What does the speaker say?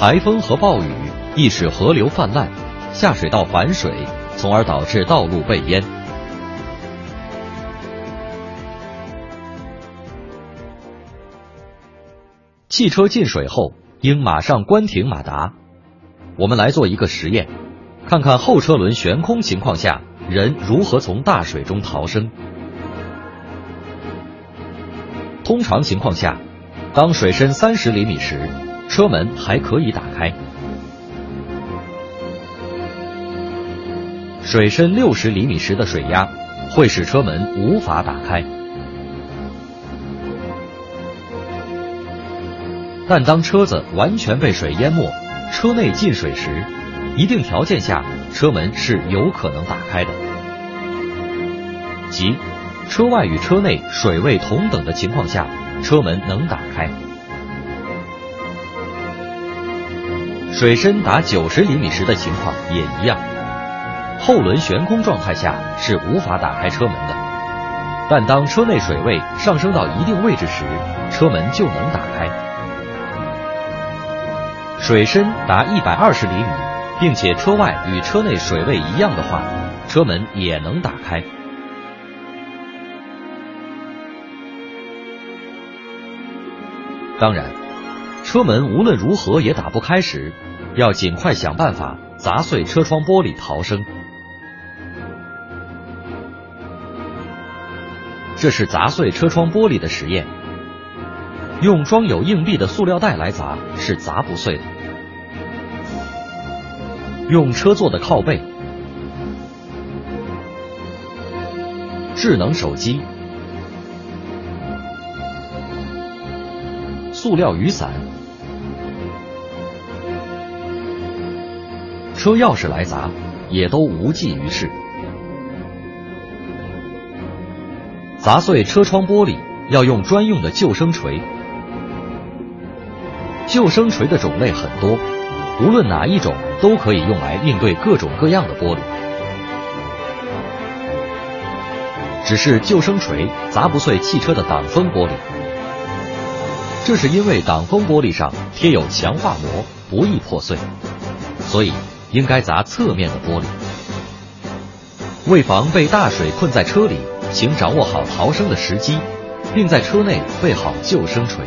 台风和暴雨易使河流泛滥，下水道反水，从而导致道路被淹。汽车进水后，应马上关停马达。我们来做一个实验，看看后车轮悬空情况下，人如何从大水中逃生。通常情况下，当水深三十厘米时，车门还可以打开；水深六十厘米时的水压会使车门无法打开。但当车子完全被水淹没，车内进水时，一定条件下车门是有可能打开的，即车外与车内水位同等的情况下，车门能打开。水深达九十厘米时的情况也一样，后轮悬空状态下是无法打开车门的，但当车内水位上升到一定位置时，车门就能打开。水深达一百二十厘米，并且车外与车内水位一样的话，车门也能打开。当然，车门无论如何也打不开时，要尽快想办法砸碎车窗玻璃逃生。这是砸碎车窗玻璃的实验。用装有硬币的塑料袋来砸是砸不碎的。用车座的靠背、智能手机、塑料雨伞、车钥匙来砸，也都无济于事。砸碎车窗玻璃要用专用的救生锤。救生锤的种类很多，无论哪一种都可以用来应对各种各样的玻璃。只是救生锤砸不碎汽车的挡风玻璃，这是因为挡风玻璃上贴有强化膜，不易破碎，所以应该砸侧面的玻璃。为防被大水困在车里，请掌握好逃生的时机，并在车内备好救生锤。